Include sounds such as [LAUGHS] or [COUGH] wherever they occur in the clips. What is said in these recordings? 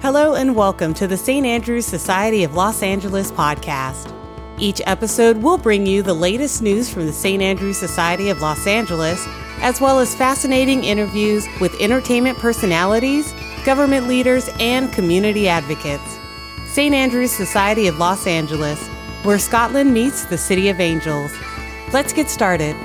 Hello and welcome to the St. Andrews Society of Los Angeles podcast. Each episode will bring you the latest news from the St. Andrews Society of Los Angeles, as well as fascinating interviews with entertainment personalities, government leaders, and community advocates. St. Andrews Society of Los Angeles, where Scotland meets the City of Angels. Let's get started.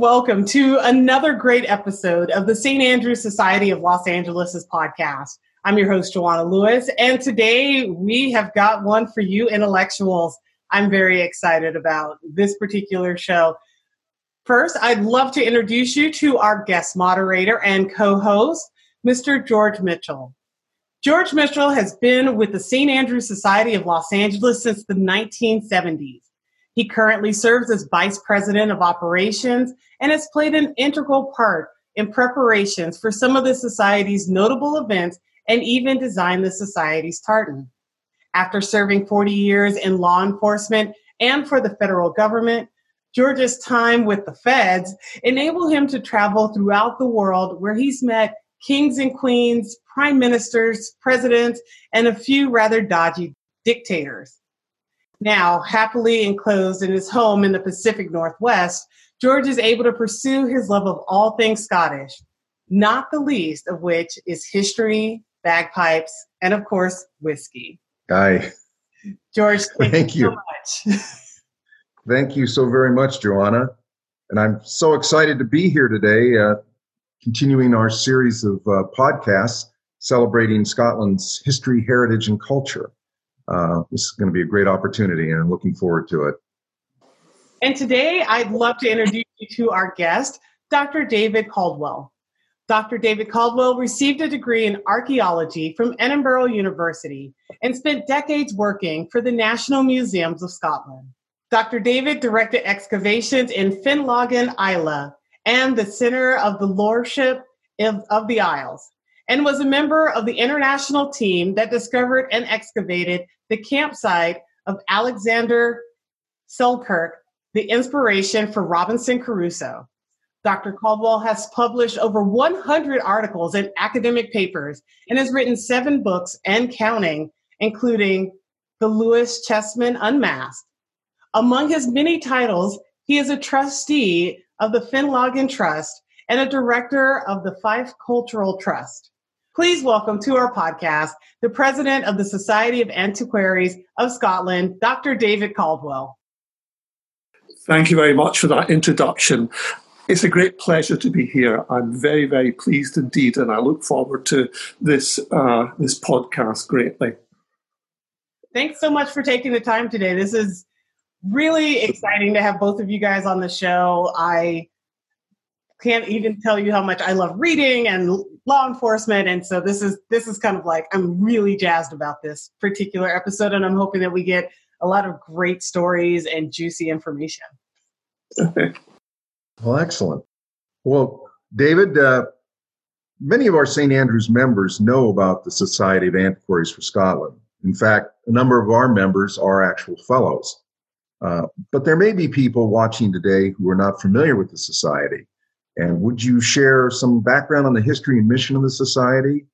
Welcome to another great episode of the St. Andrews Society of Los Angeles' podcast. I'm your host, Joanna Lewis, and today we have got one for you intellectuals. I'm very excited about this particular show. First, I'd love to introduce you to our guest moderator and co host, Mr. George Mitchell. George Mitchell has been with the St. Andrews Society of Los Angeles since the 1970s. He currently serves as Vice President of Operations and has played an integral part in preparations for some of the Society's notable events and even designed the Society's tartan. After serving 40 years in law enforcement and for the federal government, George's time with the feds enabled him to travel throughout the world where he's met kings and queens, prime ministers, presidents, and a few rather dodgy dictators. Now, happily enclosed in his home in the Pacific Northwest, George is able to pursue his love of all things Scottish, not the least of which is history, bagpipes, and of course, whiskey. Hi. George, thank, thank you, you so much. thank you so very much, Joanna. And I'm so excited to be here today, uh, continuing our series of uh, podcasts celebrating Scotland's history, heritage, and culture. Uh, this is going to be a great opportunity, and I'm looking forward to it. And today, I'd love to introduce you to our guest, Dr. David Caldwell. Dr. David Caldwell received a degree in archaeology from Edinburgh University and spent decades working for the National Museums of Scotland. Dr. David directed excavations in Finlaggan Islay and the Center of the Lordship of the Isles, and was a member of the international team that discovered and excavated the campsite of Alexander Selkirk, the inspiration for Robinson Crusoe. Dr. Caldwell has published over 100 articles in academic papers and has written seven books and counting, including The Lewis Chessmen Unmasked. Among his many titles, he is a trustee of the Finlaggan Trust and a director of the Fife Cultural Trust. Please welcome to our podcast the president of the Society of Antiquaries of Scotland, Dr. David Caldwell. Thank you very much for that introduction. It's a great pleasure to be here. I'm very, very pleased indeed, and I look forward to this uh, this podcast greatly. Thanks so much for taking the time today. This is really exciting to have both of you guys on the show. I can't even tell you how much I love reading and law enforcement, and so this is this is kind of like I'm really jazzed about this particular episode, and I'm hoping that we get a lot of great stories and juicy information. Well, excellent. Well, David, uh, many of our St. Andrews members know about the Society of Antiquaries for Scotland. In fact, a number of our members are actual fellows. Uh, but there may be people watching today who are not familiar with the Society. And would you share some background on the history and mission of the Society?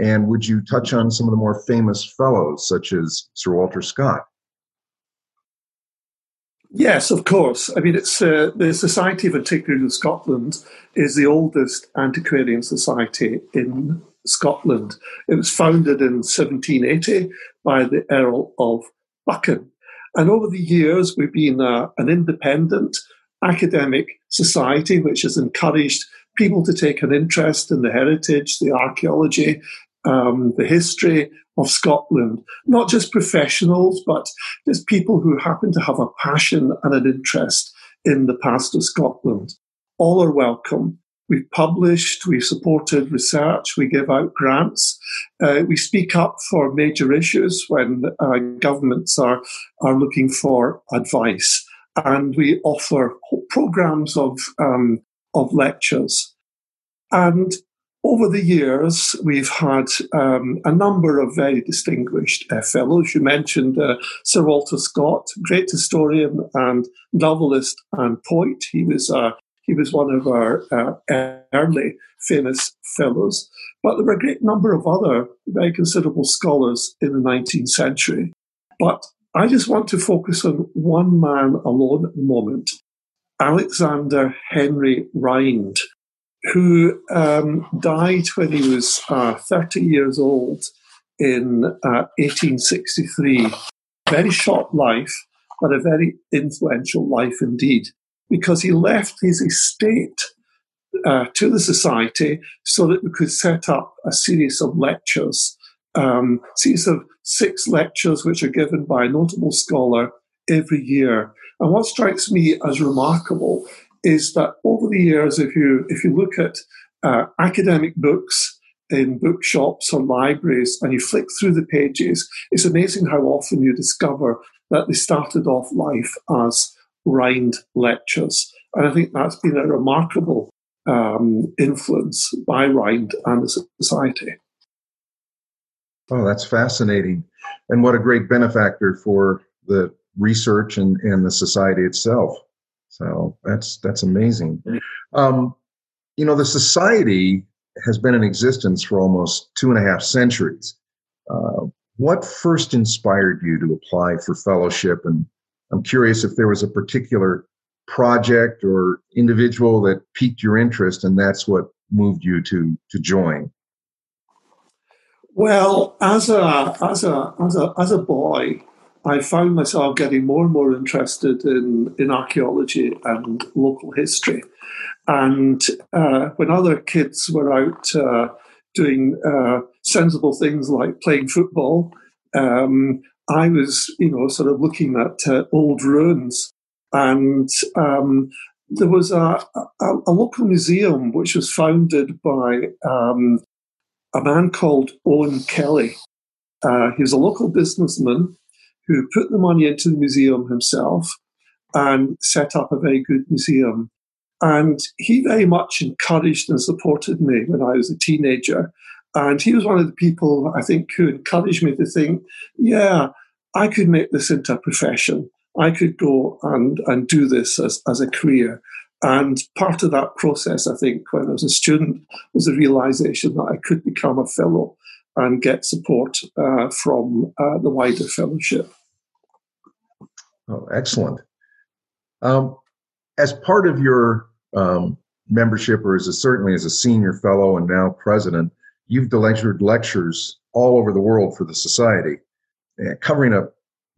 And would you touch on some of the more famous fellows, such as Sir Walter Scott? Yes, of course. I mean, it's uh, the Society of Antiquaries of Scotland is the oldest antiquarian society in Scotland. It was founded in 1780 by the Earl of Buchan. And over the years, we've been uh, an independent academic society which has encouraged people to take an interest in the heritage, the archaeology, um, the history of Scotland, not just professionals, but just people who happen to have a passion and an interest in the past of Scotland. All are welcome. We've published, we've supported research, we give out grants, uh, we speak up for major issues when uh, governments are, are looking for advice, and we offer programs of, um, of lectures. And over the years, we've had um, a number of very distinguished uh, fellows. You mentioned uh, Sir Walter Scott, great historian and novelist and poet. He was a He was one of our uh, early famous fellows. But there were a great number of other very considerable scholars in the 19th century. But I just want to focus on one man alone at the moment, Alexander Henry Rhind, who um, died when he was uh, 30 years old in uh, 1863. Very short life, but a very influential life indeed, because he left his estate uh, to the society so that we could set up a series of lectures, um, series of six lectures which are given by a notable scholar every year. And what strikes me as remarkable is that over the years, if you if you look at uh, academic books in bookshops or libraries and you flick through the pages, it's amazing how often you discover that they started off life as Rhind lectures. And I think that's been a remarkable um, influence by Rhind and the society. Oh, that's fascinating. And what a great benefactor for the research and, and the society itself. So that's that's amazing. Um, you know, the society has been in existence for almost two and a half centuries. Uh, what first inspired you to apply for fellowship? And I'm curious if there was a particular project or individual that piqued your interest, and that's what moved you to to join. Well, as a as a as a as a boy, I found myself getting more and more interested in, in archaeology and local history. And uh, when other kids were out uh, doing uh, sensible things like playing football, um, I was, you know, sort of looking at uh, old ruins. And um, there was a, a, a, local museum which was founded by um, a man called Owen Kelly. Uh, he was a local businessman who put the money into the museum himself and set up a very good museum. And he very much encouraged and supported me when I was a teenager. And he was one of the people I think who encouraged me to think, yeah, I could make this into a profession. I could go and, and do this as, as a career. And part of that process, I think, when I was a student, was the realization that I could become a fellow and get support uh, from uh, the wider fellowship. Oh, excellent. Um, as part of your um, membership, or as a, certainly as a senior fellow and now president, you've delivered lectures all over the world for the society, uh, covering a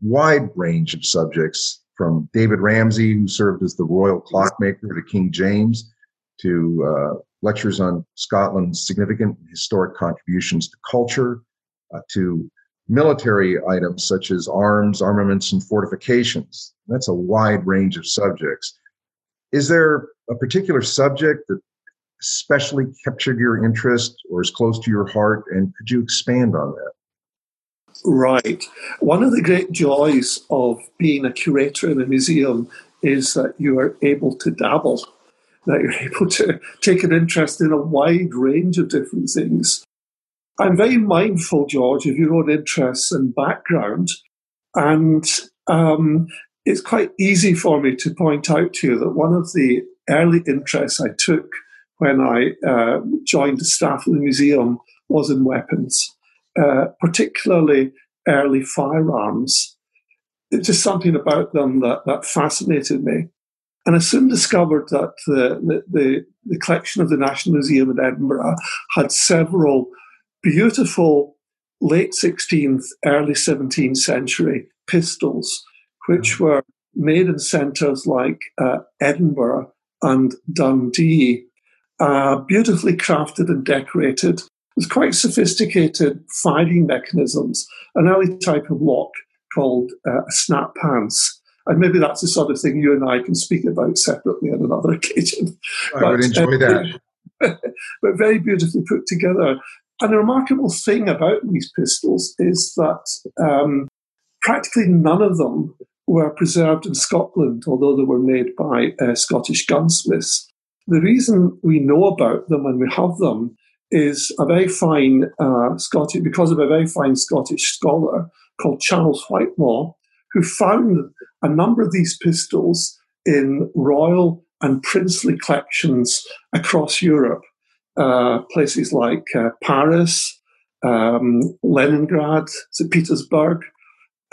wide range of subjects from David Ramsay, who served as the royal clockmaker to King James, to uh, lectures on Scotland's significant historic contributions to culture, uh, to military items such as arms, armaments, and fortifications. That's a wide range of subjects. Is there a particular subject that especially captured your interest or is close to your heart? And could you expand on that? Right. One of the great joys of being a curator in a museum is that you are able to dabble that you're [LAUGHS] able to take an interest in a wide range of different things. I'm very mindful, George, of your own interests and background. And um, it's quite easy for me to point out to you that one of the early interests I took when I uh, joined the staff of the museum was in weapons, uh, particularly early firearms. It's just something about them that, that fascinated me. And I soon discovered that the, the, the, collection of the National Museum in Edinburgh had several beautiful late 16th, early 17th century pistols, which were made in centres like uh, Edinburgh and Dundee, uh, beautifully crafted and decorated with quite sophisticated firing mechanisms, an early type of lock called uh, a snaphance and maybe that's the sort of thing you and I can speak about separately on another [LAUGHS] occasion. I but, would enjoy uh, that. [LAUGHS] but very beautifully put together. And the remarkable thing about these pistols is that um, practically none of them were preserved in Scotland, although they were made by uh, Scottish gunsmiths. The reason we know about them and we have them is a very fine uh, Scottish, because of a very fine Scottish scholar called Charles Whitelaw, who found a number of these pistols in royal and princely collections across Europe, uh, places like uh, Paris, um, Leningrad, St. Petersburg,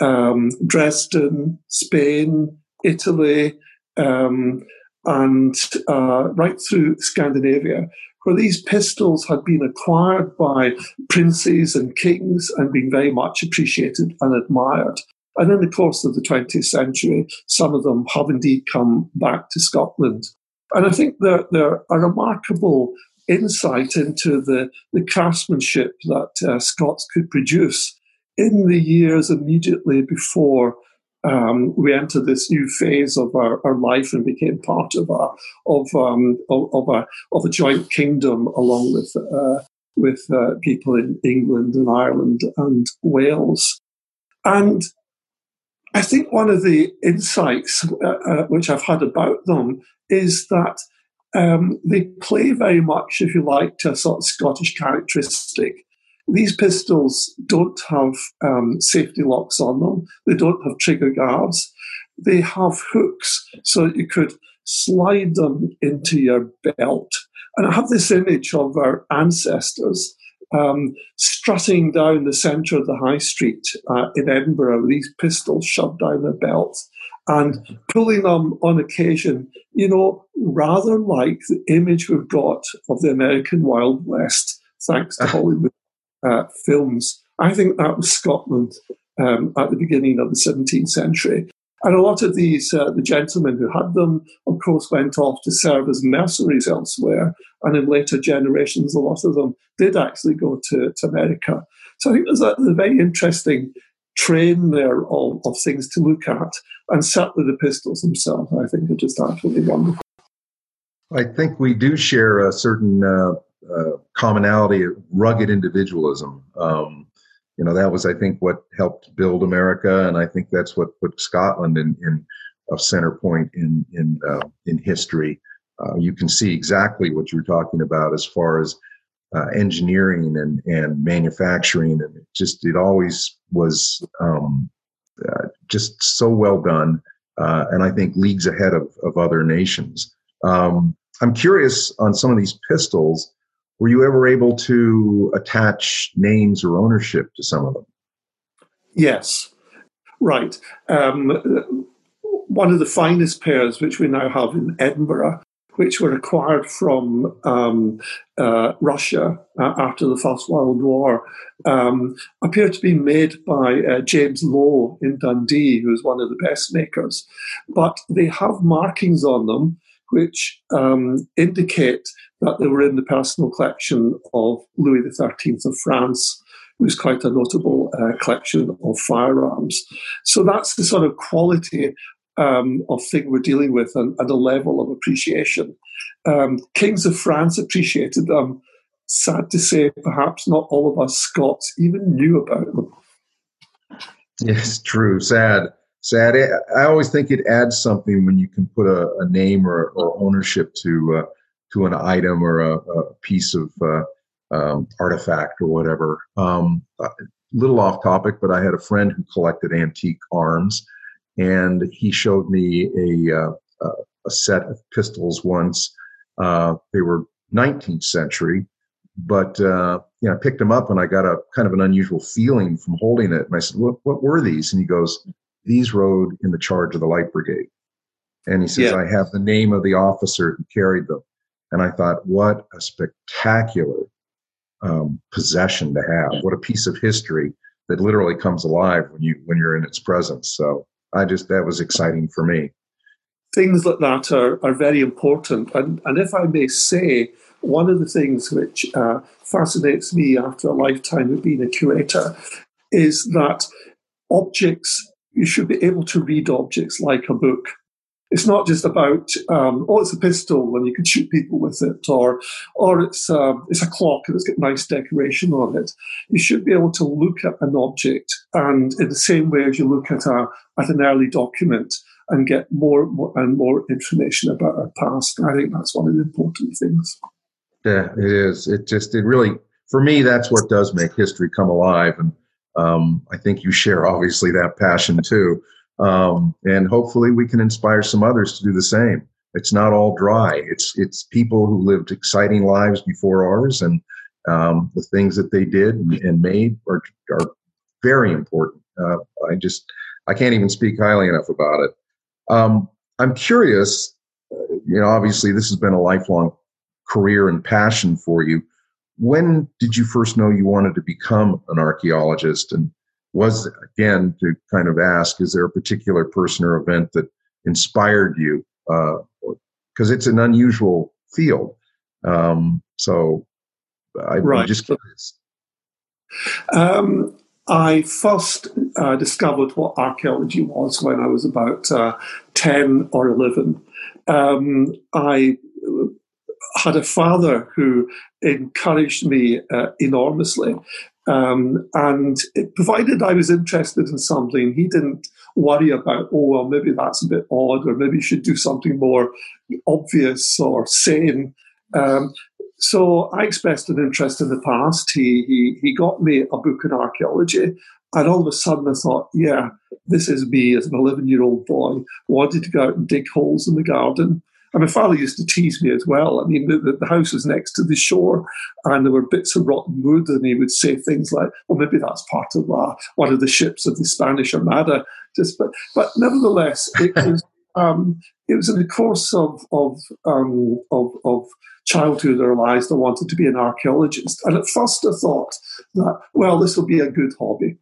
um, Dresden, Spain, Italy, um, and uh, right through Scandinavia, where these pistols had been acquired by princes and kings and been very much appreciated and admired. And in the course of the 20th century, some of them have indeed come back to Scotland. And I think they're, they're a remarkable insight into the, the craftsmanship that uh, Scots could produce in the years immediately before um, we entered this new phase of our, our life and became part of a of um, of, of, a of a joint kingdom along with uh, with uh, people in England and Ireland and Wales, and I think one of the insights uh, uh, which I've had about them is that um, they play very much, if you like, to a sort of Scottish characteristic. These pistols don't have um, safety locks on them. They don't have trigger guards. They have hooks so that you could slide them into your belt. And I have this image of our ancestors um, strutting down the centre of the high street uh, in Edinburgh with these pistols shoved down their belts and pulling them on occasion, you know, rather like the image we've got of the American Wild West, thanks to [LAUGHS] Hollywood uh, films. I think that was Scotland um, at the beginning of the 17th century. And a lot of these, uh, the gentlemen who had them, of course, went off to serve as mercenaries elsewhere. And in later generations, a lot of them did actually go to, to America. So I think there's a, a very interesting train there of, of things to look at. And certainly the pistols themselves, I think, are just absolutely wonderful. I think we do share a certain uh, uh, commonality of rugged individualism. Um, you know, that was, I think, what helped build America, and I think that's what put Scotland in, in a center point in in uh, in history. Uh, you can see exactly what you're talking about as far as uh, engineering and and manufacturing, and it just it always was um, uh, just so well done, uh, and I think leagues ahead of of other nations. Um, I'm curious on some of these pistols were you ever able to attach names or ownership to some of them? Yes, right. Um, one of the finest pairs, which we now have in Edinburgh, which were acquired from um, uh, Russia uh, after the First World War, um, appear to be made by uh, James Lowe in Dundee, who is one of the best makers. But they have markings on them which um, indicate that they were in the personal collection of Louis XIII of France, who's quite a notable uh, collection of firearms. So that's the sort of quality um, of thing we're dealing with and, and a level of appreciation. Um, Kings of France appreciated them. Sad to say, perhaps not all of us Scots even knew about them. Yes, true. Sad sad. I always think it adds something when you can put a, a name or, or, ownership to uh, to an item or a, a piece of uh, um, artifact or whatever. Um, a little off topic, but I had a friend who collected antique arms, and he showed me a uh, a set of pistols once. Uh, they were 19th century, but uh, you know, I picked them up and I got a kind of an unusual feeling from holding it. And I said, "What what were these?" And he goes, these rode in the charge of the light brigade. And he says, yeah. I have the name of the officer who carried them. And I thought, what a spectacular um, possession to have. What a piece of history that literally comes alive when you when you're in its presence. So I just that was exciting for me. Things like that are, are very important. And, and if I may say, one of the things which uh, fascinates me after a lifetime of being a curator is that objects you should be able to read objects like a book. It's not just about um, oh, it's a pistol and you can shoot people with it, or or it's um, it's a clock and it's got nice decoration on it. You should be able to look at an object and in the same way as you look at a at an early document and get more, more and more information about our past. I think that's one of the important things. Yeah, it is. It just it really for me that's what does make history come alive and um, I think you share obviously that passion too. Um, and hopefully we can inspire some others to do the same. it's not all dry. It's it's people who lived exciting lives before ours, and um, the things that they did and made are are very important. Uh, I just I can't even speak highly enough about it. Um, I'm curious. Uh, you know, obviously, this has been a lifelong career and passion for you. When did you first know you wanted to become an archaeologist? And was again to kind of ask, is there a particular person or event that inspired you? Because uh, it's an unusual field. Um, so I, right. Just curious. Um, I first uh, discovered what archaeology was when I was about uh, 10 or 11. Um, I had a father who encouraged me uh, enormously. Um, and it, provided I was interested in something, he didn't worry about, oh, well, maybe that's a bit odd, or maybe you should do something more obvious or sane. Um, so I expressed an interest in the past. He, he, he got me a book in archaeology. And all of a sudden I thought, yeah, this is me as an 11 year old boy, wanted to go out and dig holes in the garden. And my father used to tease me as well. I mean, the, the, house was next to the shore and there were bits of rotten wood, and he would say things like, well, maybe that's part of uh, one of the ships of the Spanish Armada. Just, but, but nevertheless, it [LAUGHS] was, um, it was in the course of, of, um, of, of childhood I realized I wanted to be an archaeologist. And at first I thought that, well, this will be a good hobby.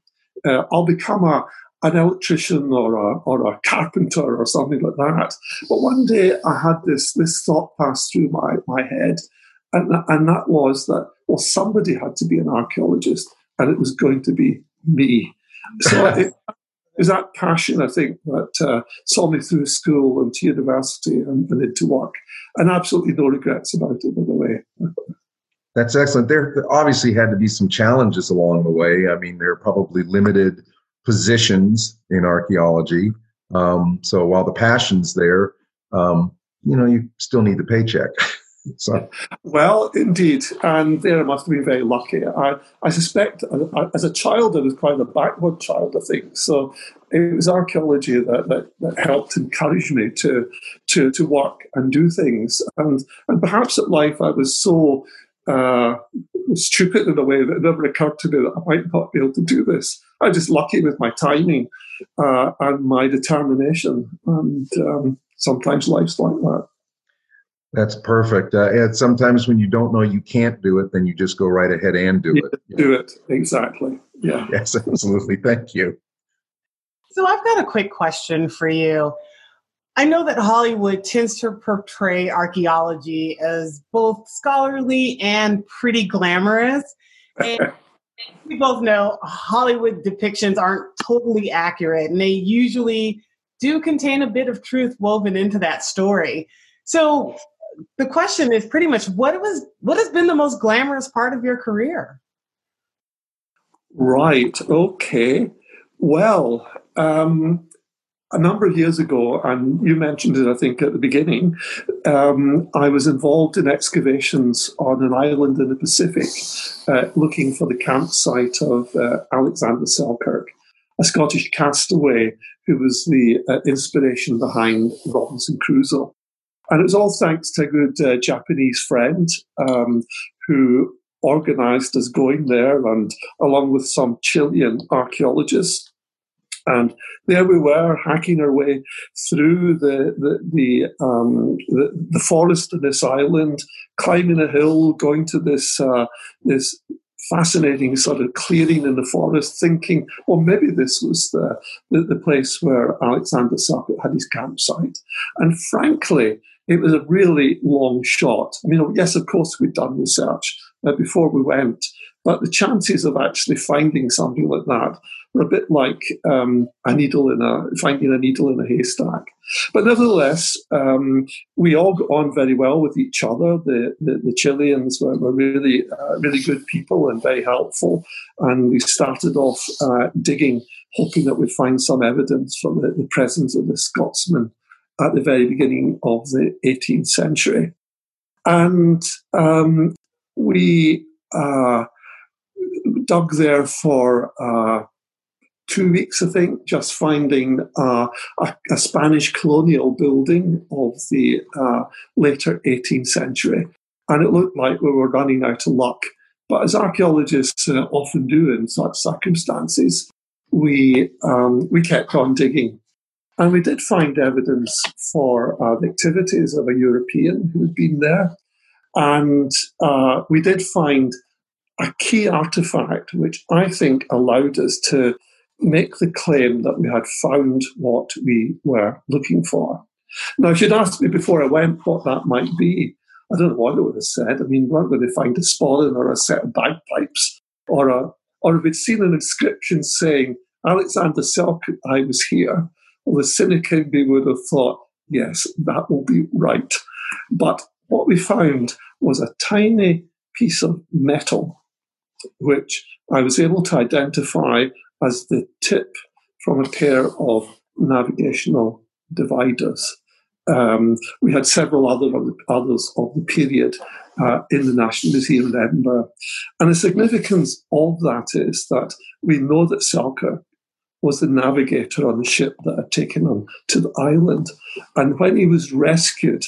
Uh, I'll become a, an electrician or a, or a carpenter or something like that. But one day I had this, this thought pass through my, my head, and, and that was that, well, somebody had to be an archaeologist, and it was going to be me. [LAUGHS] So it, it was that passion, I think, that uh, saw me through school and to university and, and into work, and absolutely no regrets about it, by the way. That's excellent. There obviously had to be some challenges along the way. I mean, there are probably limited positions in archaeology. Um, so while the passion's there, um, you know, you still need the paycheck. [LAUGHS] so. Well, indeed, and there I must have been very lucky. I, I suspect uh, as a child I was quite a backward child, I think. So it was archaeology that, that, that, helped encourage me to, to to work and do things. And and perhaps at life I was so uh, stupid in a way that it never occurred to me that I might not be able to do this. I'm just lucky with my timing uh, and my determination. And um, sometimes life's like that. That's perfect. Uh, and sometimes when you don't know you can't do it, then you just go right ahead and do yeah, it. Do it exactly. Yeah. Yes, absolutely. Thank you. So I've got a quick question for you. I know that Hollywood tends to portray archaeology as both scholarly and pretty glamorous. [LAUGHS] And we both know Hollywood depictions aren't totally accurate, and they usually do contain a bit of truth woven into that story. So the question is pretty much what was what has been the most glamorous part of your career? Right. Okay. Well, um, a number of years ago, and you mentioned it, I think, at the beginning, um, I was involved in excavations on an island in the Pacific uh, looking for the campsite of uh, Alexander Selkirk, a Scottish castaway who was the uh, inspiration behind Robinson Crusoe. And it was all thanks to a good uh, Japanese friend um, who organized us going there, and along with some Chilean archaeologists and there we were, hacking our way through the the the, um, the, the forest of this island, climbing a hill, going to this uh, this fascinating sort of clearing in the forest, thinking, well, maybe this was the, the, the place where Alexander Selkirk had his campsite. And frankly, it was a really long shot. I mean, yes, of course, we'd done research uh, before we went, but the chances of actually finding something like that were a bit like um, a needle in a finding a needle in a haystack. But nevertheless, um, we all got on very well with each other. The the, the Chileans were, were really uh, really good people and very helpful. And we started off uh, digging, hoping that we'd find some evidence for the, the presence of the Scotsman at the very beginning of the 18th century. And um, we uh, dug there for uh, two weeks, I think, just finding uh, a, a, Spanish colonial building of the uh, later 18th century. And it looked like we were running out of luck. But as archaeologists uh, often do in such circumstances, we, um, we kept on digging. And we did find evidence for uh, the activities of a European who had been there. And uh, we did find a key artifact, which I think allowed us to make the claim that we had found what we were looking for. Now, if you'd asked me before I went what that might be, I don't know what I would have said. I mean, weren't going to find a sporran or a set of bagpipes or a, or if we'd seen an inscription saying Alexander Selkirk, I was here, well, the cynic in me would have thought, yes, that will be right. But what we found was a tiny piece of metal, which I was able to identify as the tip from a pair of navigational dividers. Um, we had several other of the, others of the period uh, in the National Museum in Edinburgh. And the significance of that is that we know that Selkirk was the navigator on the ship that had taken him to the island. And when he was rescued,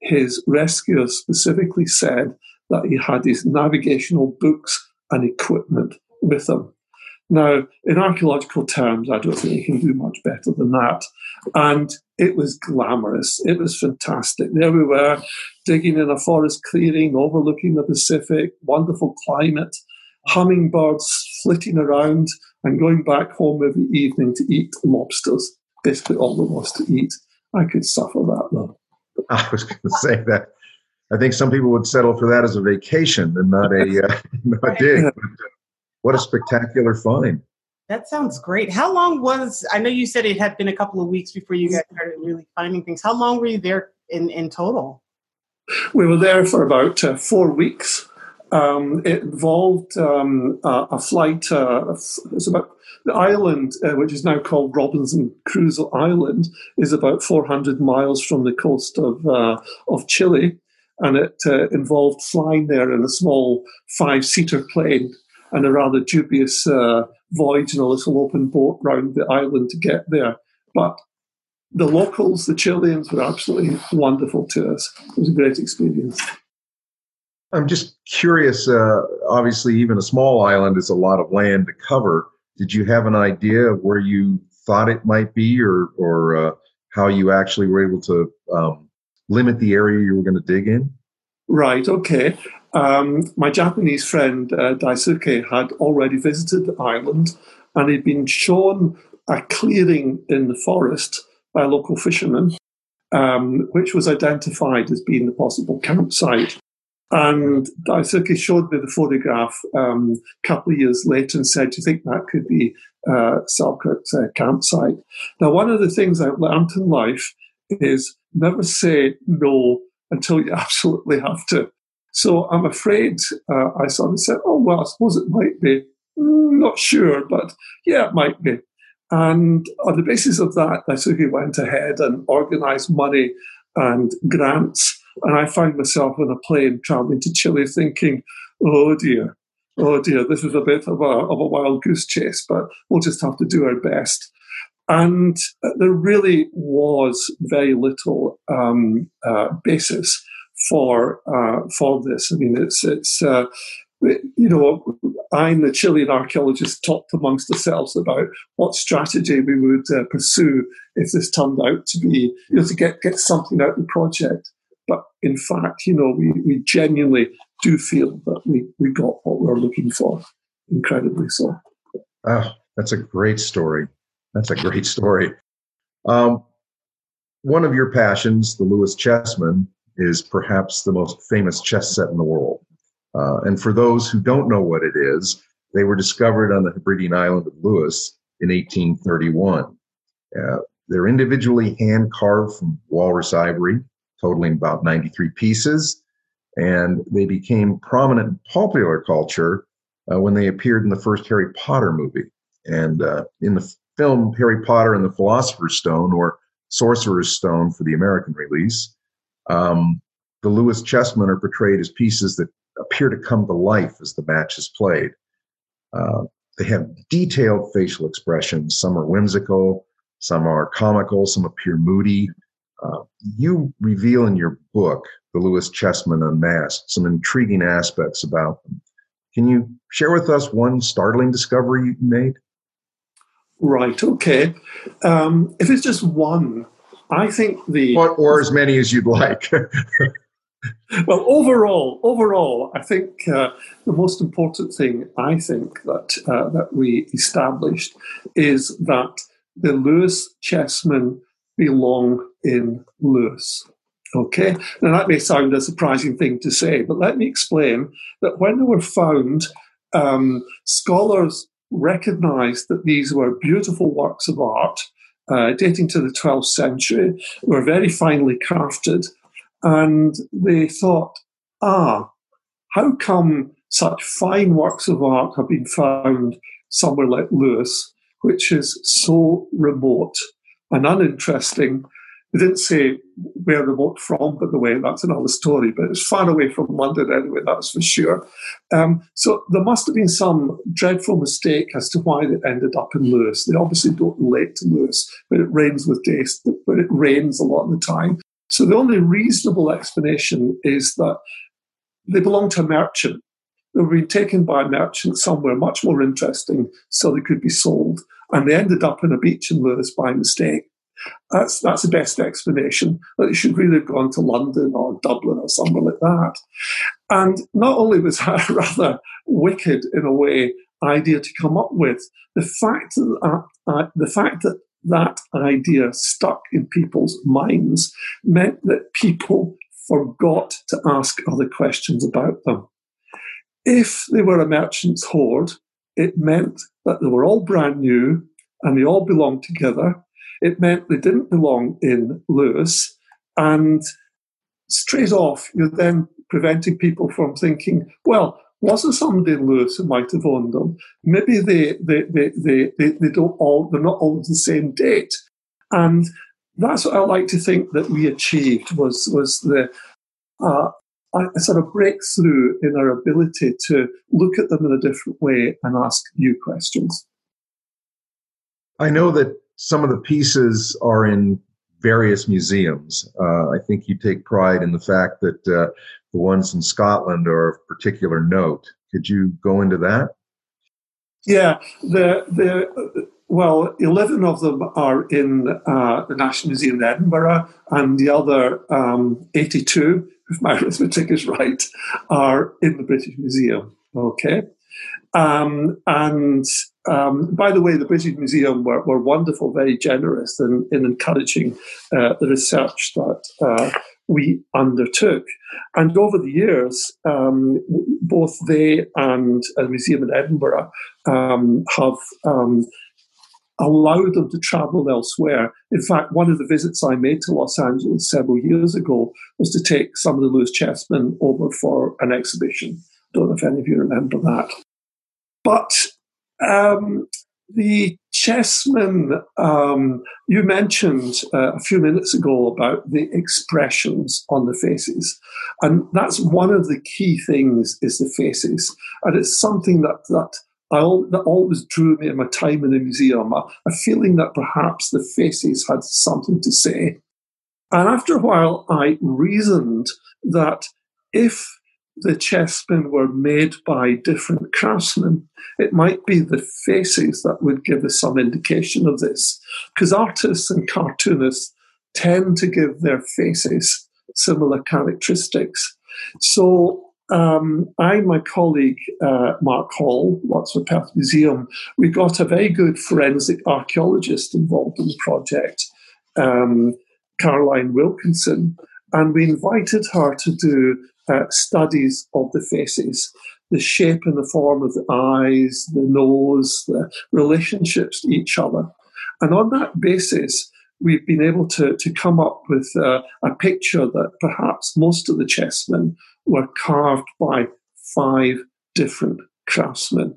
his rescuer specifically said that he had his navigational books and equipment with him. Now, in archaeological terms, I don't think you can do much better than that. And it was glamorous. It was fantastic. There we were, digging in a forest clearing overlooking the Pacific, wonderful climate, hummingbirds flitting around, and going back home every evening to eat lobsters. Basically, all there was to eat. I could suffer that though. [LAUGHS] I was going to say that. I think some people would settle for that as a vacation and not a, uh, [LAUGHS] not a dig. But, what a spectacular find. That sounds great. How long was, I know you said it had been a couple of weeks before you guys started really finding things. How long were you there in, in total? We were there for about uh, four weeks. Um, it involved um, a, a, flight. Uh, it's about the island, uh, which is now called Robinson Crusoe Island, is about 400 miles from the coast of uh, of Chile, and it uh, involved flying there in a small five-seater plane and a rather dubious uh, voyage in a little open boat round the island to get there. But the locals, the Chileans, were absolutely wonderful to us. It was a great experience. I'm just curious. Uh, obviously, even a small island is a lot of land to cover. Did you have an idea of where you thought it might be, or or uh, how you actually were able to um, limit the area you were going to dig in? Right. Okay. Um, my Japanese friend uh, Daisuke had already visited the island and he'd been shown a clearing in the forest by a local fisherman, um, which was identified as being the possible campsite. And Daisuke showed me the photograph um, a couple of years later and said, Do you think that could be uh, Selkirk's uh, campsite? Now, one of the things I've learned in life is never say no until you [LAUGHS] absolutely have to. So I'm afraid uh, I sort of said, oh, well, I suppose it might be. Mm, not sure, but yeah, it might be. And on the basis of that, I sort of went ahead and organized money and grants. And I found myself on a plane traveling to Chile thinking, oh dear, oh dear, this is a bit of a, of a wild goose chase, but we'll just have to do our best. And there really was very little um, uh, basis for uh, for this. I mean, it's it's uh, you know, I and the Chilean archaeologists talked amongst ourselves about what strategy we would uh, pursue if this turned out to be you know to get get something out of the project. But in fact, you know, we, we genuinely do feel that we, we got what we were looking for. Incredibly so. Oh, that's a great story. That's a great story. Um, one of your passions, the Lewis Chessmen, is perhaps the most famous chess set in the world. Uh, and for those who don't know what it is, they were discovered on the Hebridean island of Lewis in 1831. Uh, they're individually hand carved from walrus ivory, totaling about 93 pieces, and they became prominent in popular culture uh, when they appeared in the first Harry Potter movie. And uh, in the film Harry Potter and the Philosopher's Stone, or Sorcerer's Stone for the American release, um, the Lewis chessmen are portrayed as pieces that appear to come to life as the match is played. Uh, they have detailed facial expressions. Some are whimsical, some are comical, some appear moody. Uh, you reveal in your book, The Lewis Chessmen Unmasked, some intriguing aspects about them. Can you share with us one startling discovery you made? Right, okay. Um, if it's just one, I think the. Or, or as many as you'd like. [LAUGHS] well, overall, overall, I think uh, the most important thing I think that uh, that we established is that the Lewis chessmen belong in Lewis. Okay, now that may sound a surprising thing to say, but let me explain that when they were found, um, scholars recognized that these were beautiful works of art uh, dating to the 12th century, were very finely crafted, and they thought, ah, how come such fine works of art have been found somewhere like Lewis, which is so remote and uninteresting they didn't say where remote from, by the way, that's another story, but it's far away from London anyway, that's for sure. Um, so there must have been some dreadful mistake as to why they ended up in Lewis. They obviously don't relate to Lewis, but it rains with days, but it rains a lot of the time. So the only reasonable explanation is that they belong to a merchant. They were being taken by a merchant somewhere much more interesting so they could be sold. And they ended up in a beach in Lewis by mistake. That's that's the best explanation. It should really have gone to London or Dublin or somewhere like that. And not only was [LAUGHS] that rather wicked in a way idea to come up with, the fact that uh, the fact that that idea stuck in people's minds meant that people forgot to ask other questions about them. If they were a merchant's hoard, it meant that they were all brand new and they all belonged together it meant they didn't belong in Lewis. And straight off, you're then preventing people from thinking, well, was there somebody in Lewis who might have owned them? Maybe they, they, they, they, they, they don't all, they're not all the same date. And that's what I like to think that we achieved was, was the, uh, a sort of breakthrough in our ability to look at them in a different way and ask new questions. I know that some of the pieces are in various museums. Uh, I think you take pride in the fact that uh, the ones in Scotland are of particular note. Could you go into that? Yeah, the the well, eleven of them are in uh, the National Museum in Edinburgh, and the other um, eighty-two, if my [LAUGHS] arithmetic is right, are in the British Museum. Okay, um, and um, by the way, the British Museum were, were wonderful, very generous in, in encouraging uh, the research that uh, we undertook. And over the years, um, both they and a museum in Edinburgh um, have um, allowed them to travel elsewhere. In fact, one of the visits I made to Los Angeles several years ago was to take some of the Lewis chessmen over for an exhibition. Don't know if any of you remember that. But um, the chessmen, um, you mentioned uh, a few minutes ago about the expressions on the faces. And that's one of the key things is the faces. And it's something that, that I, that always drew me in my time in the museum, a, a feeling that perhaps the faces had something to say. And after a while, I reasoned that if the chessmen were made by different craftsmen, it might be the faces that would give us some indication of this. Because artists and cartoonists tend to give their faces similar characteristics. So um, I and my colleague uh, Mark Hall, for Perth Museum, we got a very good forensic archaeologist involved in the project, um, Caroline Wilkinson, and we invited her to do uh, studies of the faces, the shape and the form of the eyes, the nose, the relationships to each other. And on that basis, we've been able to, to come up with a picture that perhaps most of the chessmen were carved by five different craftsmen.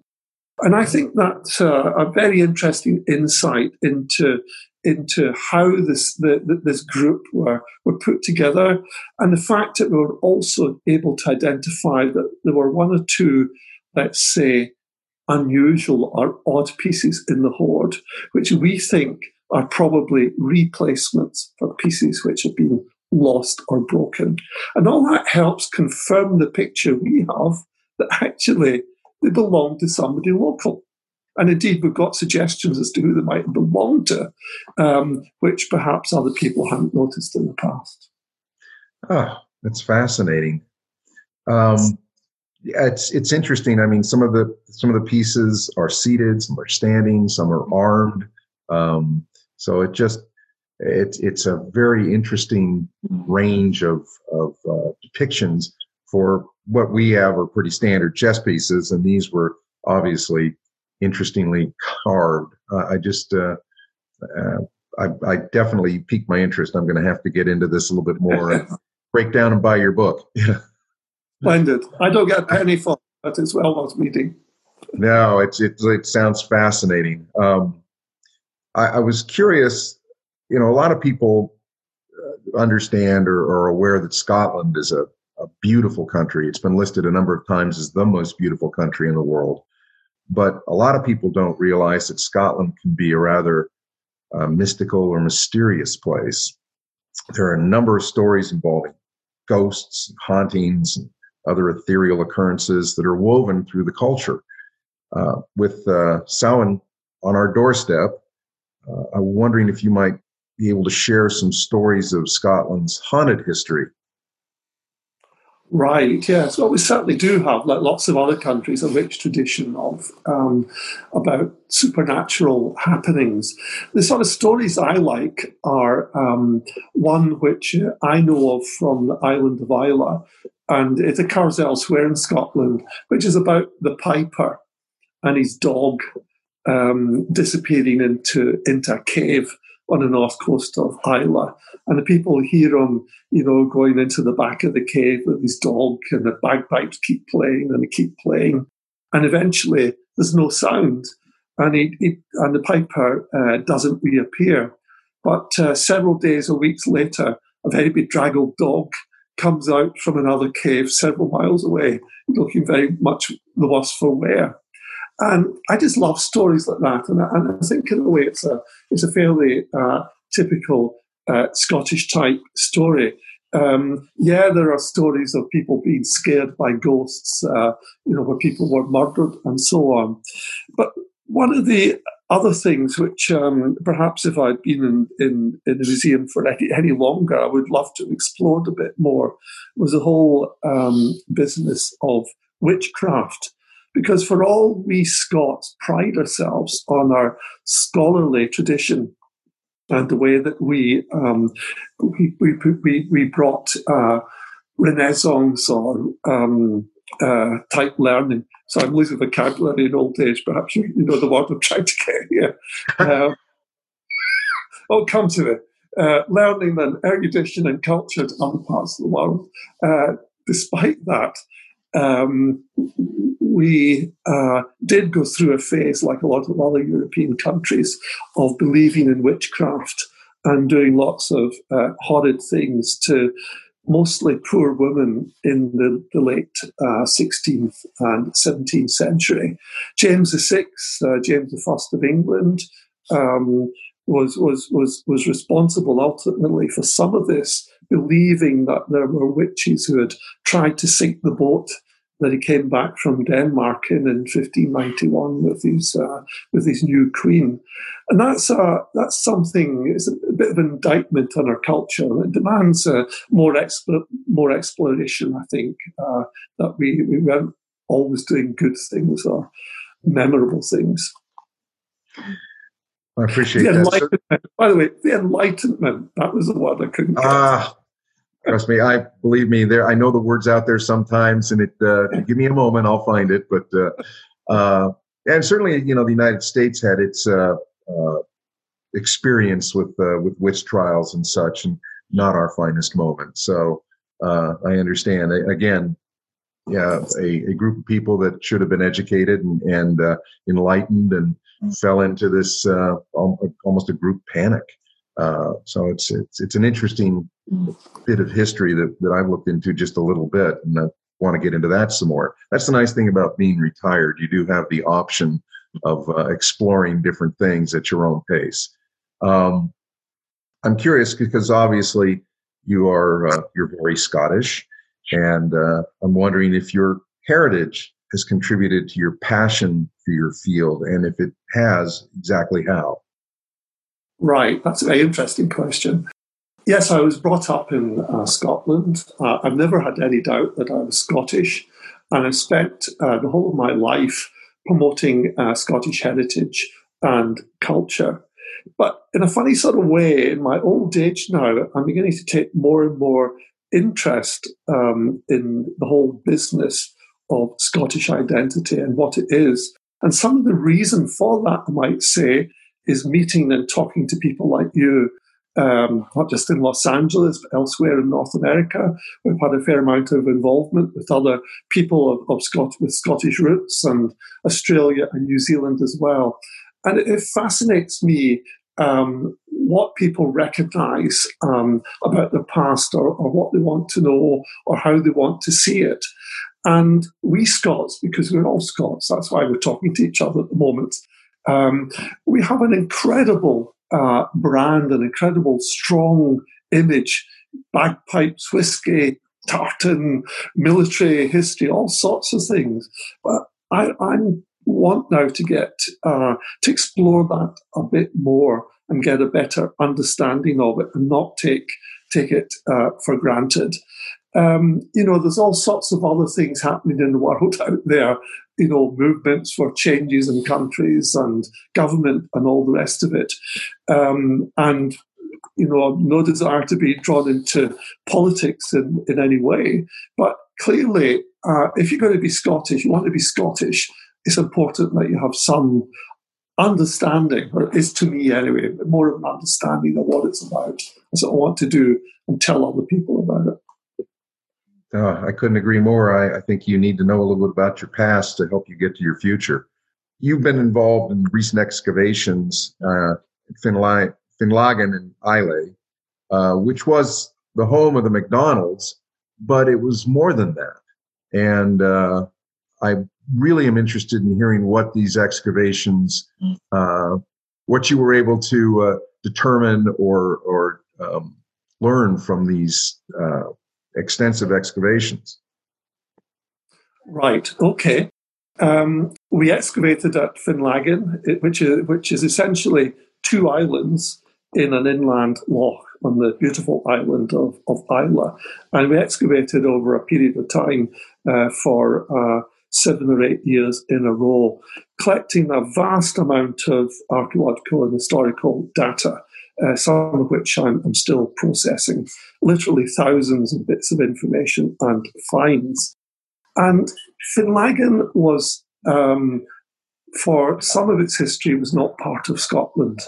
And I think that's uh, a very interesting insight into into how this the, this group were were put together, and the fact that we were also able to identify that there were one or two, let's say, unusual or odd pieces in the hoard, which we think are probably replacements for pieces which have been lost or broken. And all that helps confirm the picture we have that actually they belong to somebody local. And indeed, we've got suggestions as to who they might belong to, um, which perhaps other people haven't noticed in the past. Oh, that's fascinating. Um, it's it's interesting. I mean, some of the some of the pieces are seated, some are standing, some are armed. Um, so it just it's it's a very interesting range of of uh, depictions for what we have are pretty standard chess pieces, and these were obviously interestingly carved. Uh, I just uh, uh I, I, definitely piqued my interest. I'm going to have to get into this a little bit more. and [LAUGHS] break down and buy your book. [LAUGHS] Splendid. I don't get a penny for it, but it's well worth meeting. No, it's it, it sounds fascinating. Um, I, I, was curious. You know, a lot of people uh, understand or are aware that Scotland is a, a beautiful country. It's been listed a number of times as the most beautiful country in the world. But a lot of people don't realize that Scotland can be a rather uh, mystical or mysterious place. There are a number of stories involving ghosts, hauntings, and other ethereal occurrences that are woven through the culture. Uh, with uh, Samhain on our doorstep, uh, I'm wondering if you might be able to share some stories of Scotland's haunted history Right, yes. Well, we certainly do have, like lots of other countries, a rich tradition of um, about supernatural happenings. The sort of stories I like are um, one which I know of from the island of Islay, and it occurs elsewhere in Scotland, which is about the piper and his dog um, disappearing into into a cave on the north coast of Islay. And the people hear him, you know, going into the back of the cave with his dog, and the bagpipes keep playing and they keep playing. And eventually there's no sound, and, he, he and the piper uh, doesn't reappear. But uh, several days or weeks later, a very bedraggled dog comes out from another cave several miles away, looking very much the worse for wear. And I just love stories like that. And I, and I think, in a way, it's a, it's a fairly uh, typical uh, Scottish type story. Um, yeah, there are stories of people being scared by ghosts, uh, you know, where people were murdered and so on. But one of the other things which um, perhaps if I'd been in, in, in, the museum for any, any, longer, I would love to have explored a bit more was the whole um, business of witchcraft. Because for all we Scots pride ourselves on our scholarly tradition and the way that we um, we, we, we, we, brought uh, Renaissance or um, uh, type learning. So I'm losing vocabulary in old age. Perhaps you, know the word I'm trying to get here. Uh, [LAUGHS] I'll come to it. Uh, learning and erudition and culture to other parts of the world. Uh, despite that, um, we uh, did go through a phase, like a lot of other European countries, of believing in witchcraft and doing lots of uh, horrid things to mostly poor women in the, the late uh, 16th and 17th century. James VI, uh, James I of England, um, was, was, was, was responsible ultimately for some of this, believing that there were witches who had tried to sink the boat that he came back from Denmark in, in 1591 with his uh, with his new queen, and that's uh, that's something. It's a, bit of an indictment on our culture. It demands uh, more exp- more exploration. I think uh, that we we weren't always doing good things or memorable things. I appreciate the that. By the way, the Enlightenment, that was the word I couldn't. Ah, Trust me, I believe me. There, I know the words out there sometimes, and it. Uh, give me a moment, I'll find it. But uh, uh, and certainly, you know, the United States had its uh, uh, experience with uh, with witch trials and such, and not our finest moment. So I understand. Again, yeah, a, a, group of people that should have been educated and, and enlightened, and fell into this almost a group panic. Uh, so it's it's it's an interesting bit of history that, that I've looked into just a little bit, and I've want to get into that some more. That's the nice thing about being retired. You do have the option of uh, exploring different things at your own pace. Um, I'm curious because obviously you are uh, you're very Scottish, and uh, I'm wondering if your heritage has contributed to your passion for your field, and if it has, exactly how. Right, that's a very interesting question. Yes, I was brought up in uh, Scotland. Uh, I've never had any doubt that I was Scottish, and I spent uh, the whole of my life promoting uh, Scottish heritage and culture. But in a funny sort of way, in my old age now, I'm beginning to take more and more interest um, in the whole business of Scottish identity and what it is. And some of the reason for that, I might say, is meeting and talking to people like you, um, not just in Los Angeles, but elsewhere in North America. We've had a fair amount of involvement with other people of, of Scot- with Scottish roots and Australia and New Zealand as well. And it, it fascinates me um, what people recognize um, about the past or, or, what they want to know or how they want to see it. And we Scots, because we're all Scots, that's why we're talking to each other at the moment, um, we have an incredible uh, brand, an incredible strong image, bagpipes, whiskey, tartan, military history, all sorts of things. But I, I'm want now to get uh, to explore that a bit more and get a better understanding of it and not take take it uh, for granted. Um, you know, there's all sorts of other things happening in the world [LAUGHS] out there. You know, movements for changes in countries and government and all the rest of it. Um, and you know, no desire to be drawn into politics in, in any way. But clearly, uh, if you're going to be Scottish, you want to be Scottish it's important that you have some understanding, or is to me anyway, more of an understanding of what it's about. That's what I want to do and tell other people about it. Oh, I couldn't agree more. I, I, think you need to know a little bit about your past to help you get to your future. You've been involved in recent excavations uh, at Finlaggan and Islay, uh, which was the home of the MacDonald's, but it was more than that. And uh, I really am interested in hearing what these excavations, uh, what you were able to uh, determine or or um, learn from these uh, extensive excavations. Right. Okay. Um, we excavated at Finlaggan, which is which is essentially two islands in an inland loch on the beautiful island of, of Islay. And we excavated over a period of time uh, for uh, seven or eight years in a row, collecting a vast amount of archaeological and historical data, uh, some of which I'm, I'm, still processing, literally thousands of bits of information and finds. And Finlaggan was, um, for some of its history, was not part of Scotland.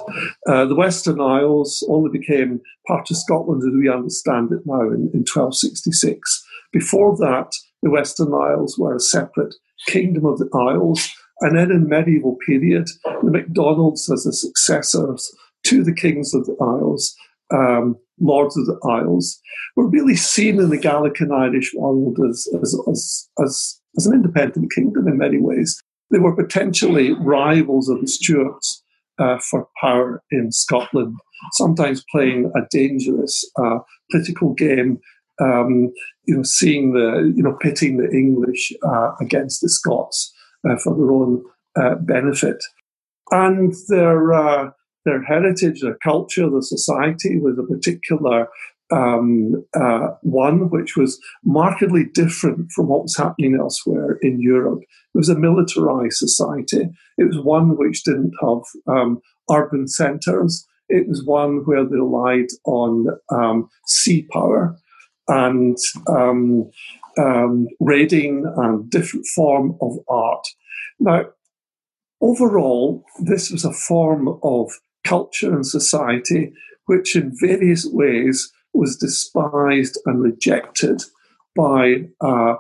Uh, the Western Isles only became part of Scotland as we understand it now in, in 1266. Before that, the Western Isles were a separate kingdom of the Isles. And then in the medieval period, the MacDonalds as the successors to the kings of the Isles, um, lords of the Isles, were really seen in the Gaelic and Irish world as, as, as, as, as an independent kingdom in many ways. They were potentially rivals of the Stuarts uh, for power in Scotland, sometimes playing a dangerous uh, political game um, you know, seeing the, you know, pitting the English uh, against the Scots uh, for their own uh, benefit. And their, uh, their heritage, their culture, their society was a particular um, uh, one which was markedly different from what was happening elsewhere in Europe. It was a militarized society. It was one which didn't have um, urban centers. It was one where they relied on um, sea power and um, um, raiding and different form of art. Now, overall, this was a form of culture and society which, in various ways, was despised and rejected by uh,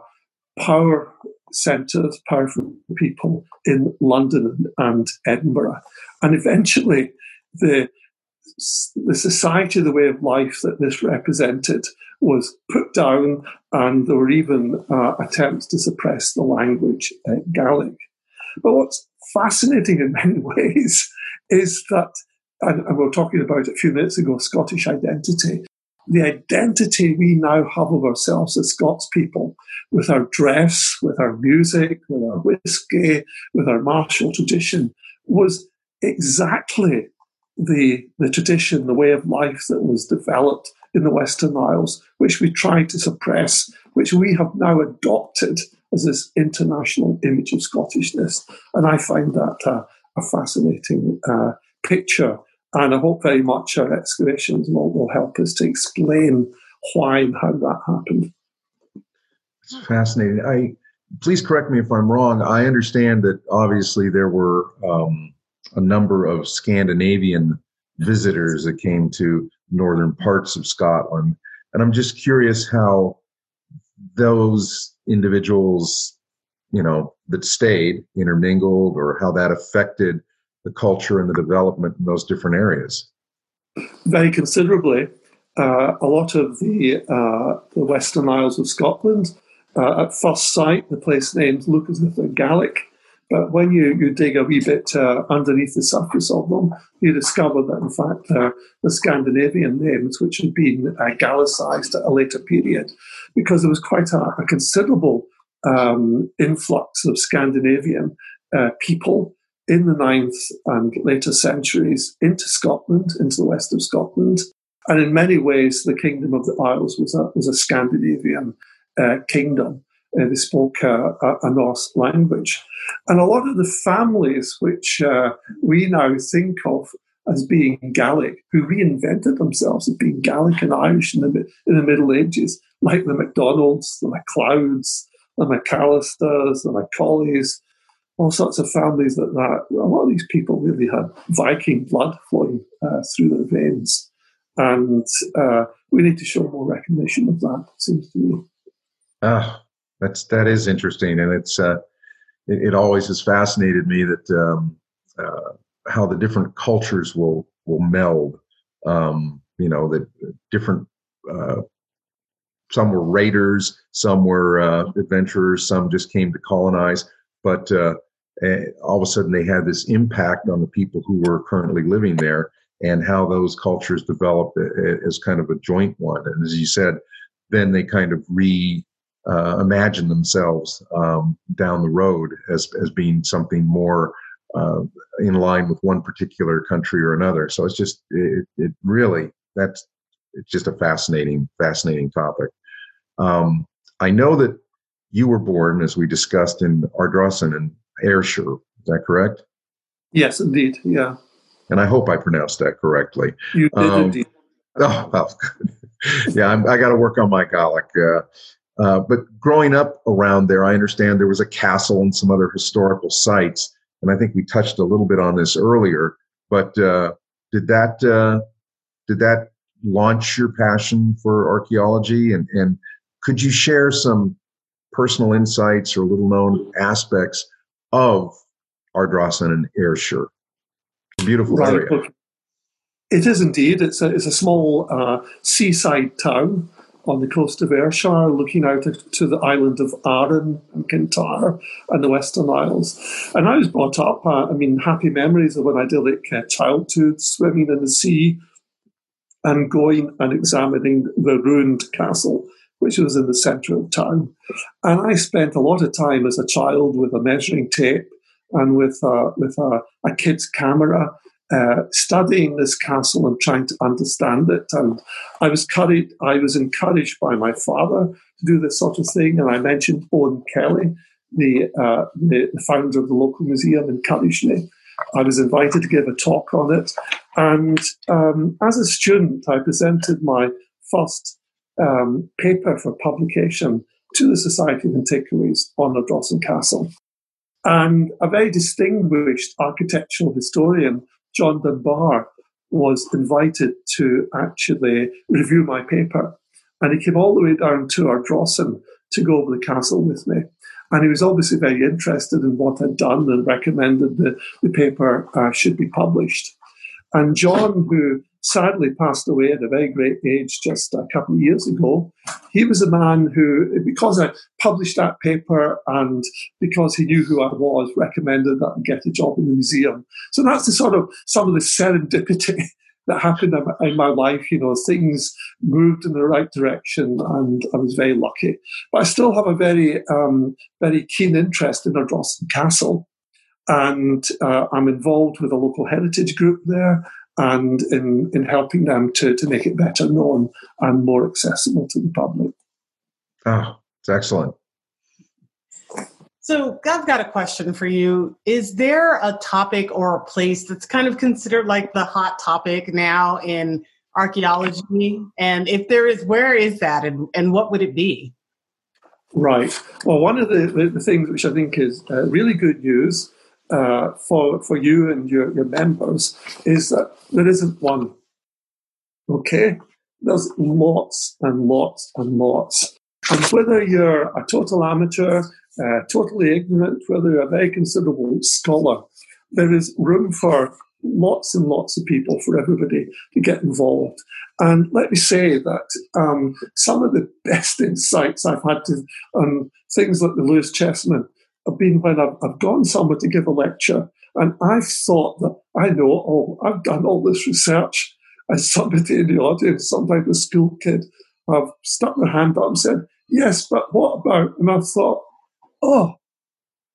power centres, powerful people in London and Edinburgh. And eventually, the the society, the way of life that this represented was put down, and there were even uh, attempts to suppress the language uh, Gaelic. But what's fascinating in many [LAUGHS] ways is that, and, and we were talking about it a few minutes ago, Scottish identity. The identity we now have of ourselves as Scots people, with our dress, with our music, with our whiskey, with our martial tradition, was exactly the, the tradition, the way of life that was developed in the Western Isles, which we tried to suppress, which we have now adopted as this international image of Scottishness. And I find that uh, a fascinating uh, picture. And I hope very much our excavations will, will help us to explain why and how that happened. It's fascinating. I please correct me if I'm wrong. I understand that obviously there were um, a number of Scandinavian visitors that came to northern parts of Scotland. And I'm just curious how those individuals, you know, that stayed intermingled or how that affected the culture and the development in those different areas. Very considerably. Uh, a lot of the, uh, the Western Isles of Scotland, uh, at first sight, the place names look as if they're Gaelic. But when you, you dig a wee bit uh, underneath the surface of them, you discover that in fact they're the Scandinavian names, which had been uh, Gaelicized at a later period, because there was quite a, a considerable um, influx of Scandinavian uh, people in the ninth and later centuries into Scotland, into the west of Scotland. And in many ways, the Kingdom of the Isles was a, was a Scandinavian uh, kingdom. Uh, they spoke uh, a Norse language. And a lot of the families which uh, we now think of as being Gaelic, who reinvented themselves as being Gaelic and Irish in the, in the Middle Ages, like the MacDonalds, the MacLeods, the McAllisters, the Macaulays, all sorts of families that, that a lot of these people really had Viking blood flowing uh, through their veins. And uh, we need to show more recognition of that, it seems to me. Ah, that's that is interesting, and it's uh, it, it, always has fascinated me that um, uh, how the different cultures will will meld. Um, you know that different. Uh, some were raiders, some were uh, adventurers, some just came to colonize. But uh, all of a sudden, they had this impact on the people who were currently living there, and how those cultures developed as kind of a joint one. And as you said, then they kind of re uh, themselves um, down the road as as being something more uh, in line with one particular country or another. So it's just it, it really that's it's just a fascinating fascinating topic. Um, I know that you were born, as we discussed, in Ardrossan in Ayrshire. Is that correct? Yes, indeed. Yeah. And I hope I pronounced that correctly. You did um, indeed. Oh [LAUGHS] well, yeah. I'm, i got to work on my Gaelic. Uh, uh, but growing up around there, I understand there was a castle and some other historical sites, and I think we touched a little bit on this earlier. But uh, did that uh, did that launch your passion for archaeology? And and could you share some personal insights or little known aspects of Ardrossan and Ayrshire? Beautiful right. area. It is indeed. It's a, it's a small uh, seaside town on the coast of Ayrshire, looking out to the island of Arran and Kintyre and the Western Isles. And I was brought up, uh, I mean, happy memories of an idyllic uh, childhood, swimming in the sea and going and examining the ruined castle, which was in the centre of town. And I spent a lot of time as a child with a measuring tape and with, uh, with a, a kid's camera uh, studying this castle and trying to understand it. And I was encouraged, I was encouraged by my father to do this sort of thing. And I mentioned Owen Kelly, the, uh, the, founder of the local museum in Carlisle. I was invited to give a talk on it. And um, as a student, I presented my first um, paper for publication to the Society of Antiquaries on Ardrossan Castle. And a very distinguished architectural historian John Dunbar was invited to actually review my paper. And he came all the way down to Ardrossan to go over the castle with me. And he was obviously very interested in what I'd done and recommended that the paper uh, should be published. And John, who sadly passed away at a very great age just a couple of years ago. He was a man who, because I published that paper and because he knew who I was, recommended that I get a job in the museum. So that's the sort of some of the serendipity [LAUGHS] that happened in my life. You know, things moved in the right direction, and I was very lucky. But I still have a very, um, very keen interest in Ardrossan Castle, and uh, I'm involved with a local heritage group there. And in, in helping them to, to make it better known and more accessible to the public. Oh, it's excellent. So, I've got a question for you. Is there a topic or a place that's kind of considered like the hot topic now in archaeology? And if there is, where is that and, and what would it be? Right. Well, one of the, the, the things which I think is uh, really good news uh, for, for you and your, your members is that there isn't one. Okay? There's lots and lots and lots. And whether you're a total amateur, uh, totally ignorant, whether you're a very considerable scholar, there is room for lots and lots of people, for everybody to get involved. And let me say that um, some of the [LAUGHS] best insights I've had to, on things like the Lewis Chessmen have been when I've, I've gone somewhere to give a lecture and I've thought that I know all, I've done all this research. And somebody in the audience, sometimes a school kid, have stuck their hand up and said, Yes, but what about? And I've thought, oh,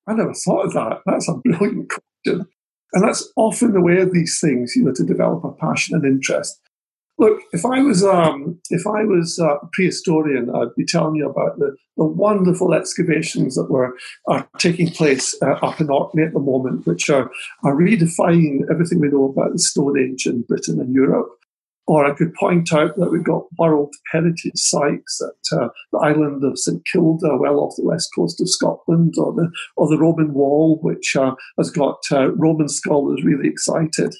I never thought of that. That's a brilliant question. And that's often the way of these things, you know, to develop a passion and interest. Look, if I was um, if I was a prehistorian, I'd be telling you about the, the wonderful excavations that were are taking place uh, up in Orkney at the moment, which are, are redefining everything we know about the Stone Age in Britain and Europe. Or I could point out that we've got World Heritage sites at uh, the island of St Kilda, well off the west coast of Scotland, or the, or the Roman Wall, which uh, has got uh, Roman scholars really excited.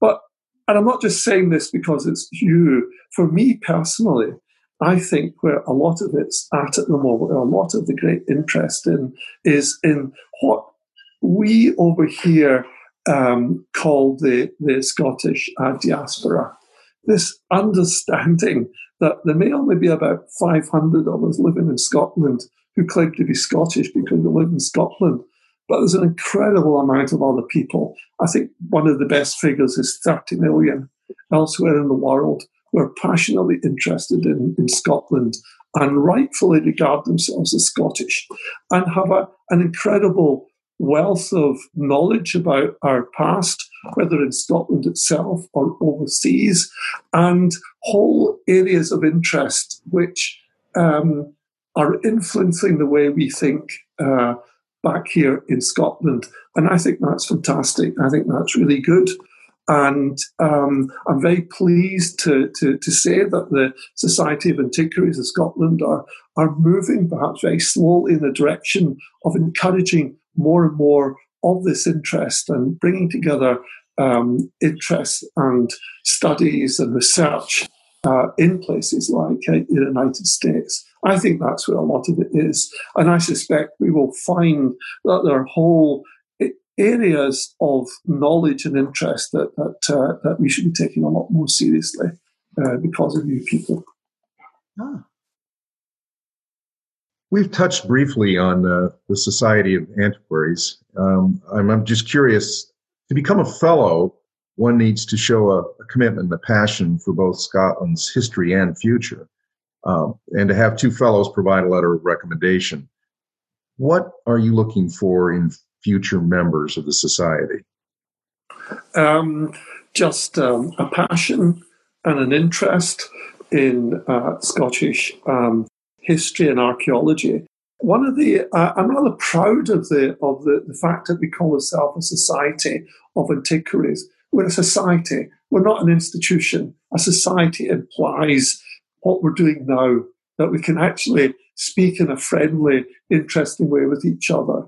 But, and I'm not just saying this because it's you, for me personally, I think where a lot of it's at at the moment, where a lot of the great interest in is in what we over here um, call the, the Scottish uh, diaspora this understanding that there may only be about 500 of us living in Scotland who claim to be Scottish because we live in Scotland. But there's an incredible amount of other people. I think one of the best figures is 30 million elsewhere in the world who are passionately interested in, in Scotland and rightfully regard themselves as Scottish and have a, an incredible wealth of knowledge about our past, whether in Scotland itself or overseas, and whole areas of interest which um, are influencing the way we think uh, back here in Scotland. And I think that's fantastic. I think that's really good. And um, I'm very pleased to, to, to, say that the Society of Antiquaries of Scotland are, are moving perhaps very slowly in the direction of encouraging more and more of this interest and bringing together um, interest and studies and research uh, in places like uh, the United States. I think that's where a lot of it is. And I suspect we will find that there are whole areas of knowledge and interest that, that, uh, that we should be taking a lot more seriously uh, because of you people. Ah. We've touched briefly on uh, the Society of Antiquaries. Um, I'm, I'm, just curious to become a fellow, one needs to show a, a commitment and a passion for both Scotland's history and future. Um, and to have two fellows provide a letter of recommendation. What are you looking for in future members of the society? Um, just um, a passion and an interest in uh, Scottish um, history and archaeology. One of the, uh, I'm rather proud of the of the, the fact that we call ourselves a society of antiquaries. We're a society. We're not an institution. A society implies what we're doing now, that we can actually speak in a friendly, interesting way with each other.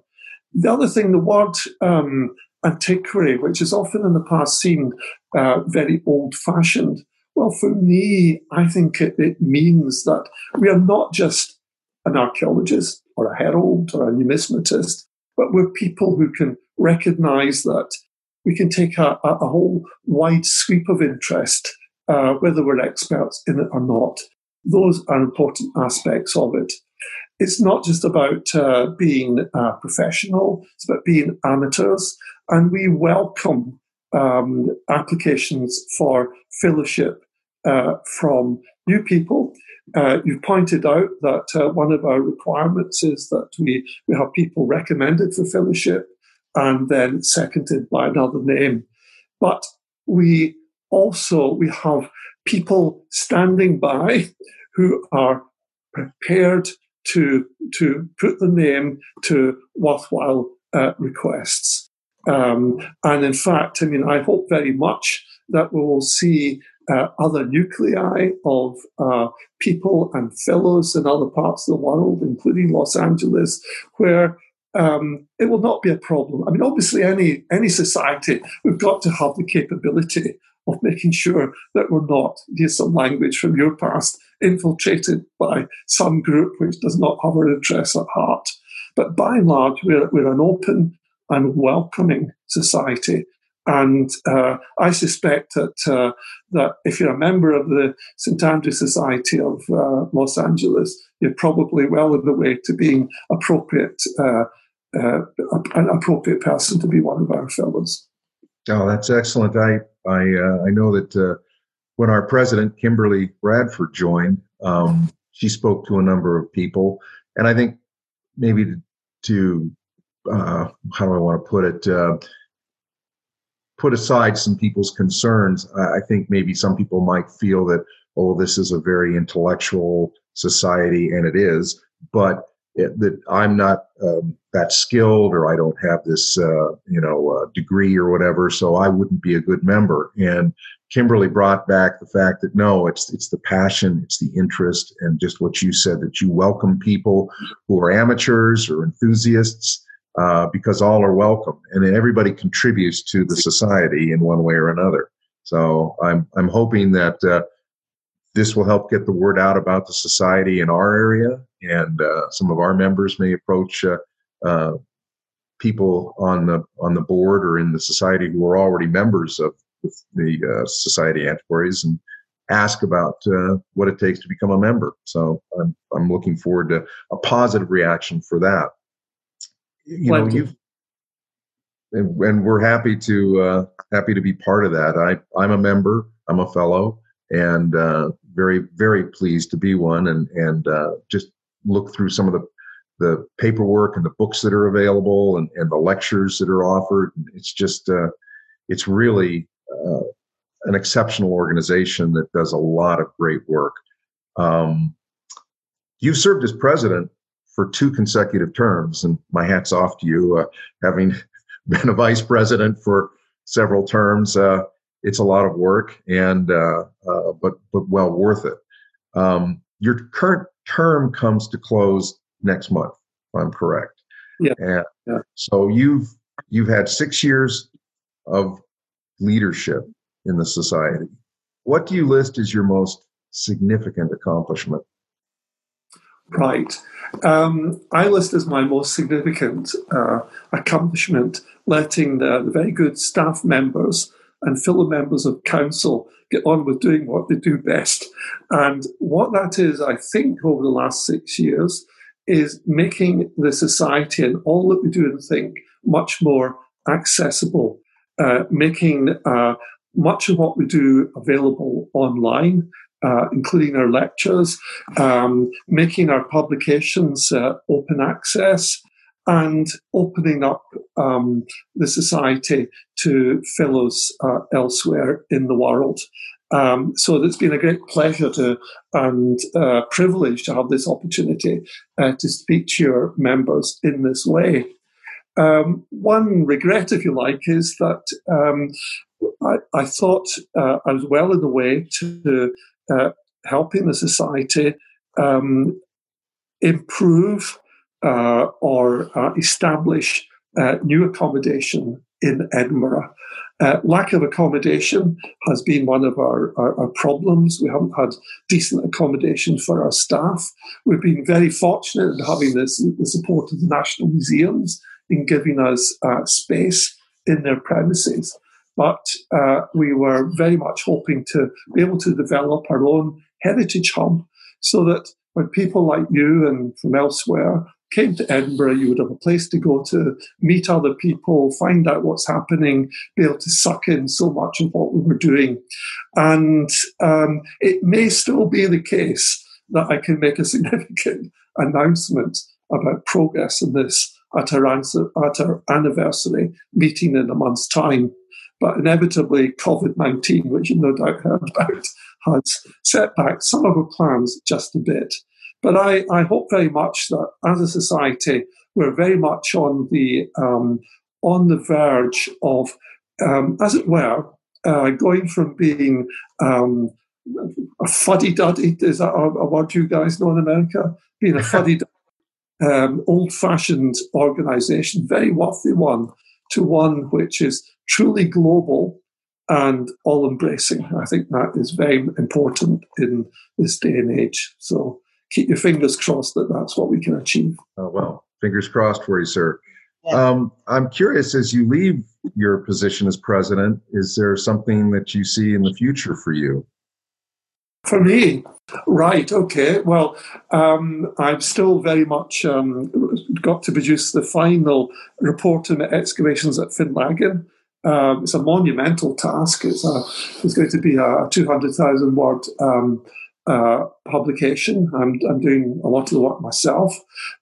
The other thing, the word um, antiquary, which is often in the past seemed uh, very old fashioned, well, for me, I think it, it means that we are not just an archaeologist or a herald or a numismatist, but we're people who can recognize that we can take a, a, whole wide sweep of interest uh, whether we're experts in it or not. Those are important aspects of it. It's not just about uh, being uh, professional, it's about being amateurs. And we welcome um, applications for fellowship uh, from new people. Uh, you've pointed out that uh, one of our requirements is that we, we have people recommended for fellowship and then seconded by another name. But we also we have people standing by who are prepared to to put the name to worthwhile uh, requests. Um, and in fact, I mean, I hope very much that we will see uh, other nuclei of uh, people and fellows in other parts of the world, including Los Angeles, where um, it will not be a problem. I mean, obviously, any any society we've got to have the capability of making sure that we're not, use some language from your past, infiltrated by some group which does not have our interests at heart. But by and large, we're, we're an open and welcoming society. And uh, I suspect that uh, that if you're a member of the St Andrew Society of uh, Los Angeles, you're probably well on the way to being appropriate, uh, uh, an appropriate person to be one of our fellows. Oh, that's excellent. I I uh, I know that when our president Kimberly Bradford joined, um, she spoke to a number of people, and I think maybe to, to uh, how do I want to put it? Uh, put aside some people's concerns. I think maybe some people might feel that, oh, this is a very intellectual society, and it is, but it, that I'm not um, that skilled or I don't have this, uh, you know, uh, degree or whatever, so I wouldn't be a good member. And Kimberly brought back the fact that no, it's it's the passion, it's the interest, and just what you said that you welcome people who are amateurs or enthusiasts uh, because all are welcome and everybody contributes to the society in one way or another. So I'm I'm hoping that uh, this will help get the word out about the society in our area, and uh, some of our members may approach uh, uh, people on the on the board or in the society who are already members of the Society Antiquaries and ask about uh, what it takes to become a member. So I'm I'm looking forward to a positive reaction for that you know you and, and, we're happy to uh, happy to be part of that. I I'm a member. I'm a fellow, and uh, very very pleased to be one. And and uh, just look through some of the the paperwork and the books that are available and, and the lectures that are offered. It's just uh, it's really uh, an exceptional organization that does a lot of great work. Um, you served as president for two consecutive terms. And my hat's off to you, uh, having [LAUGHS] been a vice president for several terms. Uh, it's a lot of work, and uh, uh, but but well worth it. Um, your current term comes to close next month, if I'm correct. Yeah. And yeah. So you've you've had six years of leadership in the society. What do you list as your most significant accomplishment? Right. Um, I list as my most significant uh, accomplishment letting the, the, very good staff members and fellow members of council get on with doing what they do best. And what that is, I think, over the last six years, is making the society and all that we do and think much more accessible, uh, making uh, much of what we do available online, uh, including our lectures, um, making our publications uh, open access, and opening up um, the society to fellows uh, elsewhere in the world. Um, so it's been a great pleasure to and uh, privilege to have this opportunity uh, to speak to your members in this way. Um, one regret, if you like, is that um, I, I, thought uh, I was well in the way to uh, helping the society um, improve uh, or uh, establish uh, new accommodation in Edinburgh. Uh, lack of accommodation has been one of our, our, our, problems. We haven't had decent accommodation for our staff. We've been very fortunate in having this, the support of the National Museums in giving us uh, space in their premises. but uh, we were very much hoping to be able to develop our own heritage hub so that when people like you and from elsewhere came to Edinburgh, you would have a place to go to meet other people, find out what's happening, be able to suck in so much of what we were doing. And um, it may still be the case that I can make a [LAUGHS] significant announcement about progress in this at our, answer, at our anniversary meeting in a month's time. But inevitably, COVID 19, which you no doubt heard about, has set back some of our plans just a bit. But I, I hope very much that as a society, we're very much on the um, on the verge of, um, as it were, uh, going from being um, a fuddy duddy. Is that a, a, word you guys know in America? Being a [LAUGHS] fuddy, um, old fashioned organization, very wealthy one, to one which is truly global and all embracing. I think that is very important in this day and age. So keep your fingers crossed that that's what we can achieve. Oh, well, fingers crossed for you, sir. Yeah. Um, I'm curious as you leave your position as president, is there something that you see in the future for you? For me, right, okay. Well, um, I'm still very much um, got to produce the final report on the excavations at Finlaggan. Um, it's a monumental task. It's, a, it's going to be a 200,000 word um, uh, publication. I'm, I'm, doing a lot of the work myself.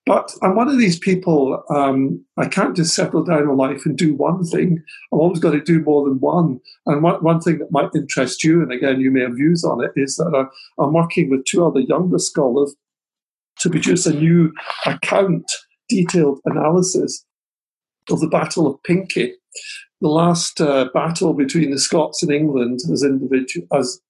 But I'm one of these people, um, I can't just settle down in life and do one thing. I've always got to do more than one. And one, one thing that might interest you, and again, you may have views on it, is that I, I'm working with two other younger scholars to produce a new account, detailed analysis of the Battle of Pinkie the last uh, battle between the Scots and England as individual as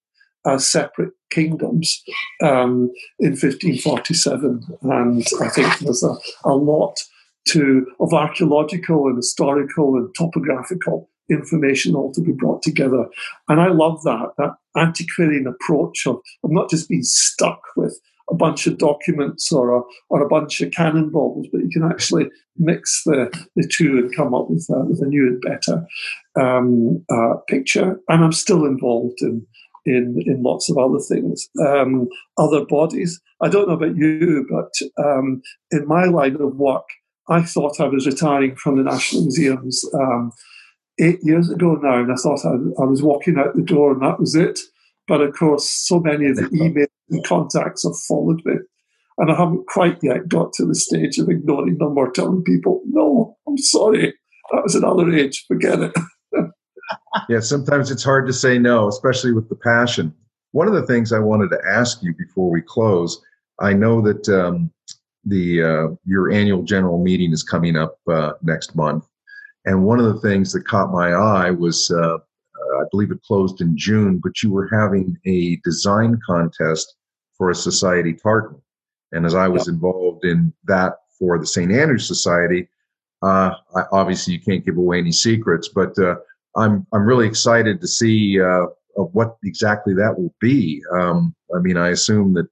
as separate kingdoms um, in 1547, and I think there's a, a lot to of archaeological and historical and topographical information all to be brought together. And I love that, that antiquarian approach of, of not just being stuck with a bunch of documents or a, or a bunch of cannonballs, but you can actually mix the, the two and come up with, a, with a new and better um, uh, picture. And I'm still involved in, in, in lots of other things, um, other bodies. I don't know about you, but um, in my line of work, I thought I was retiring from the National Museums um, eight years ago now, and I thought I, I was walking out the door and that was it. But of course, so many of the emails and contacts have followed me. And I haven't quite yet got to the stage of ignoring them or telling people, no, I'm sorry. That was another age. Forget it. [LAUGHS] [LAUGHS] yeah, sometimes it's hard to say no, especially with the passion. One of the things I wanted to ask you before we close, I know that um, the uh, your annual general meeting is coming up uh, next month, and one of the things that caught my eye was uh, I believe it closed in June, but you were having a design contest for a society tartan. And as I was yep. involved in that for the St. Andrews Society, uh, I, obviously you can't give away any secrets, but uh, I'm I'm really excited to see uh, what exactly that will be. Um, I mean, I assume that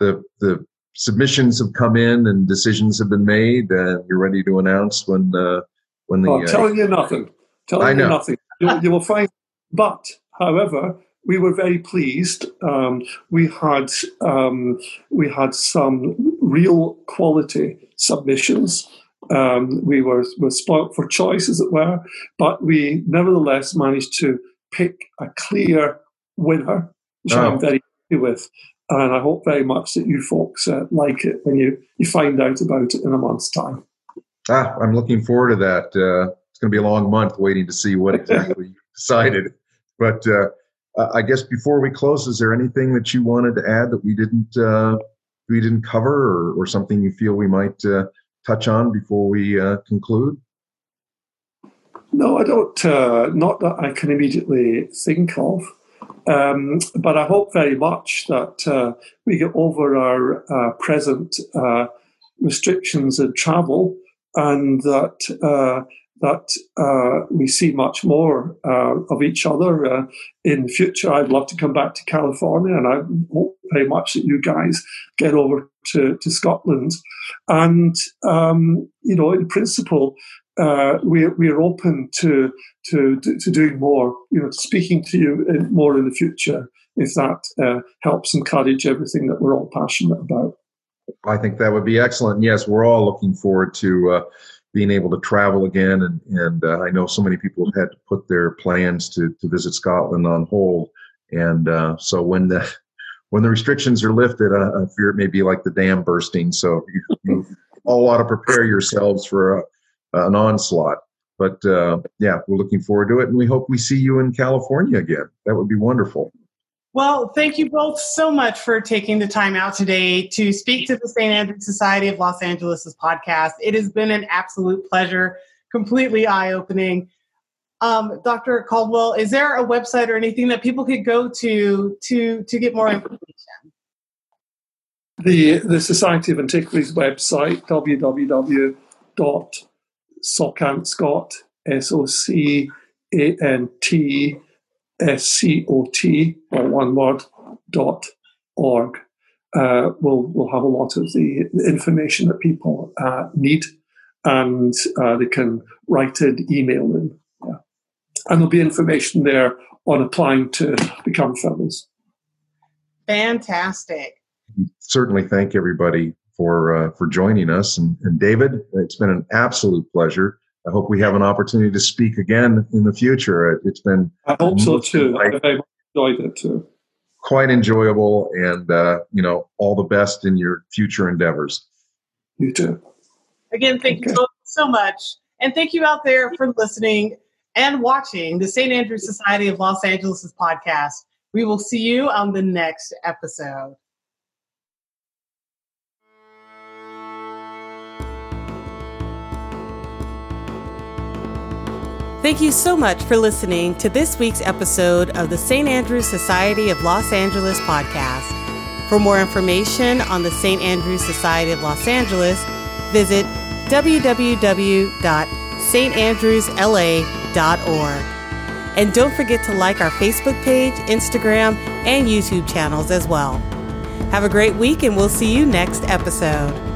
the the submissions have come in and decisions have been made, and you're ready to announce when uh, when the. Oh, telling you nothing. Telling you nothing. You, you will find but, however, we were very pleased. Um, we had um, we had some real quality submissions. Um, we were, were spoilt for choice, as it were, but we nevertheless managed to pick a clear winner, which oh. I'm very happy with. And I hope very much that you folks uh, like it when you, you find out about it in a month's time. Ah, I'm looking forward to that. Uh, it's going to be a long month waiting to see what exactly you [LAUGHS] decided. But uh, I guess before we close, is there anything that you wanted to add that we didn't uh, we didn't cover, or, or something you feel we might uh, touch on before we uh, conclude? No, I don't. Uh, not that I can immediately think of. Um, but I hope very much that uh, we get over our present restrictions in travel and that that uh, we see much more uh, of each other uh, in the future. I'd love to come back to California, and I hope very much that you guys get over to, to Scotland. And, um, you know, in principle, uh, we, we are open to, to, to doing more, you know, speaking to you in, more in the future if that uh, helps encourage everything that we're all passionate about. I think that would be excellent. Yes, we're all looking forward to uh, being able to travel again, and and uh, I know so many people have had to put their plans to to visit Scotland on hold, and uh, so when the [LAUGHS] when the restrictions are lifted, I fear it may be like the dam bursting. So you, you all ought to prepare yourselves for a, an onslaught. But uh, yeah, we're looking forward to it, and we hope we see you in California again. That would be wonderful. Well, thank you both so much for taking the time out today to speak to the St. Andrew Society of Los Angeles' podcast. It has been an absolute pleasure, completely eye opening. Um, Dr. Caldwell, is there a website or anything that people could go to to to get more information? The the Society of Antiquaries website www.socantscot s o c a n t S-C-O-T, or one word, dot org. Uh, will will have a lot of the information that people uh, need, and uh, they can write it, email in, yeah. and there'll be information there on applying to become fellows. Fantastic. Certainly, thank everybody for uh, for joining us, and, and David, it's been an absolute pleasure. I hope we have an opportunity to speak again in the future. It's been I hope so too. I, I enjoyed it too. Quite enjoyable, and uh, you know, all the best in your future endeavors. You too. Again, thank okay. you both so much, and thank you out there for listening and watching the St. Andrew Society of Los Angeles podcast. We will see you on the next episode. Thank you so much for listening to this week's episode of the St. Andrews Society of Los Angeles podcast. For more information on the St. Andrews Society of Los Angeles, visit www.standrewsla.org. And don't forget to like our Facebook page, Instagram, and YouTube channels as well. Have a great week, and we'll see you next episode.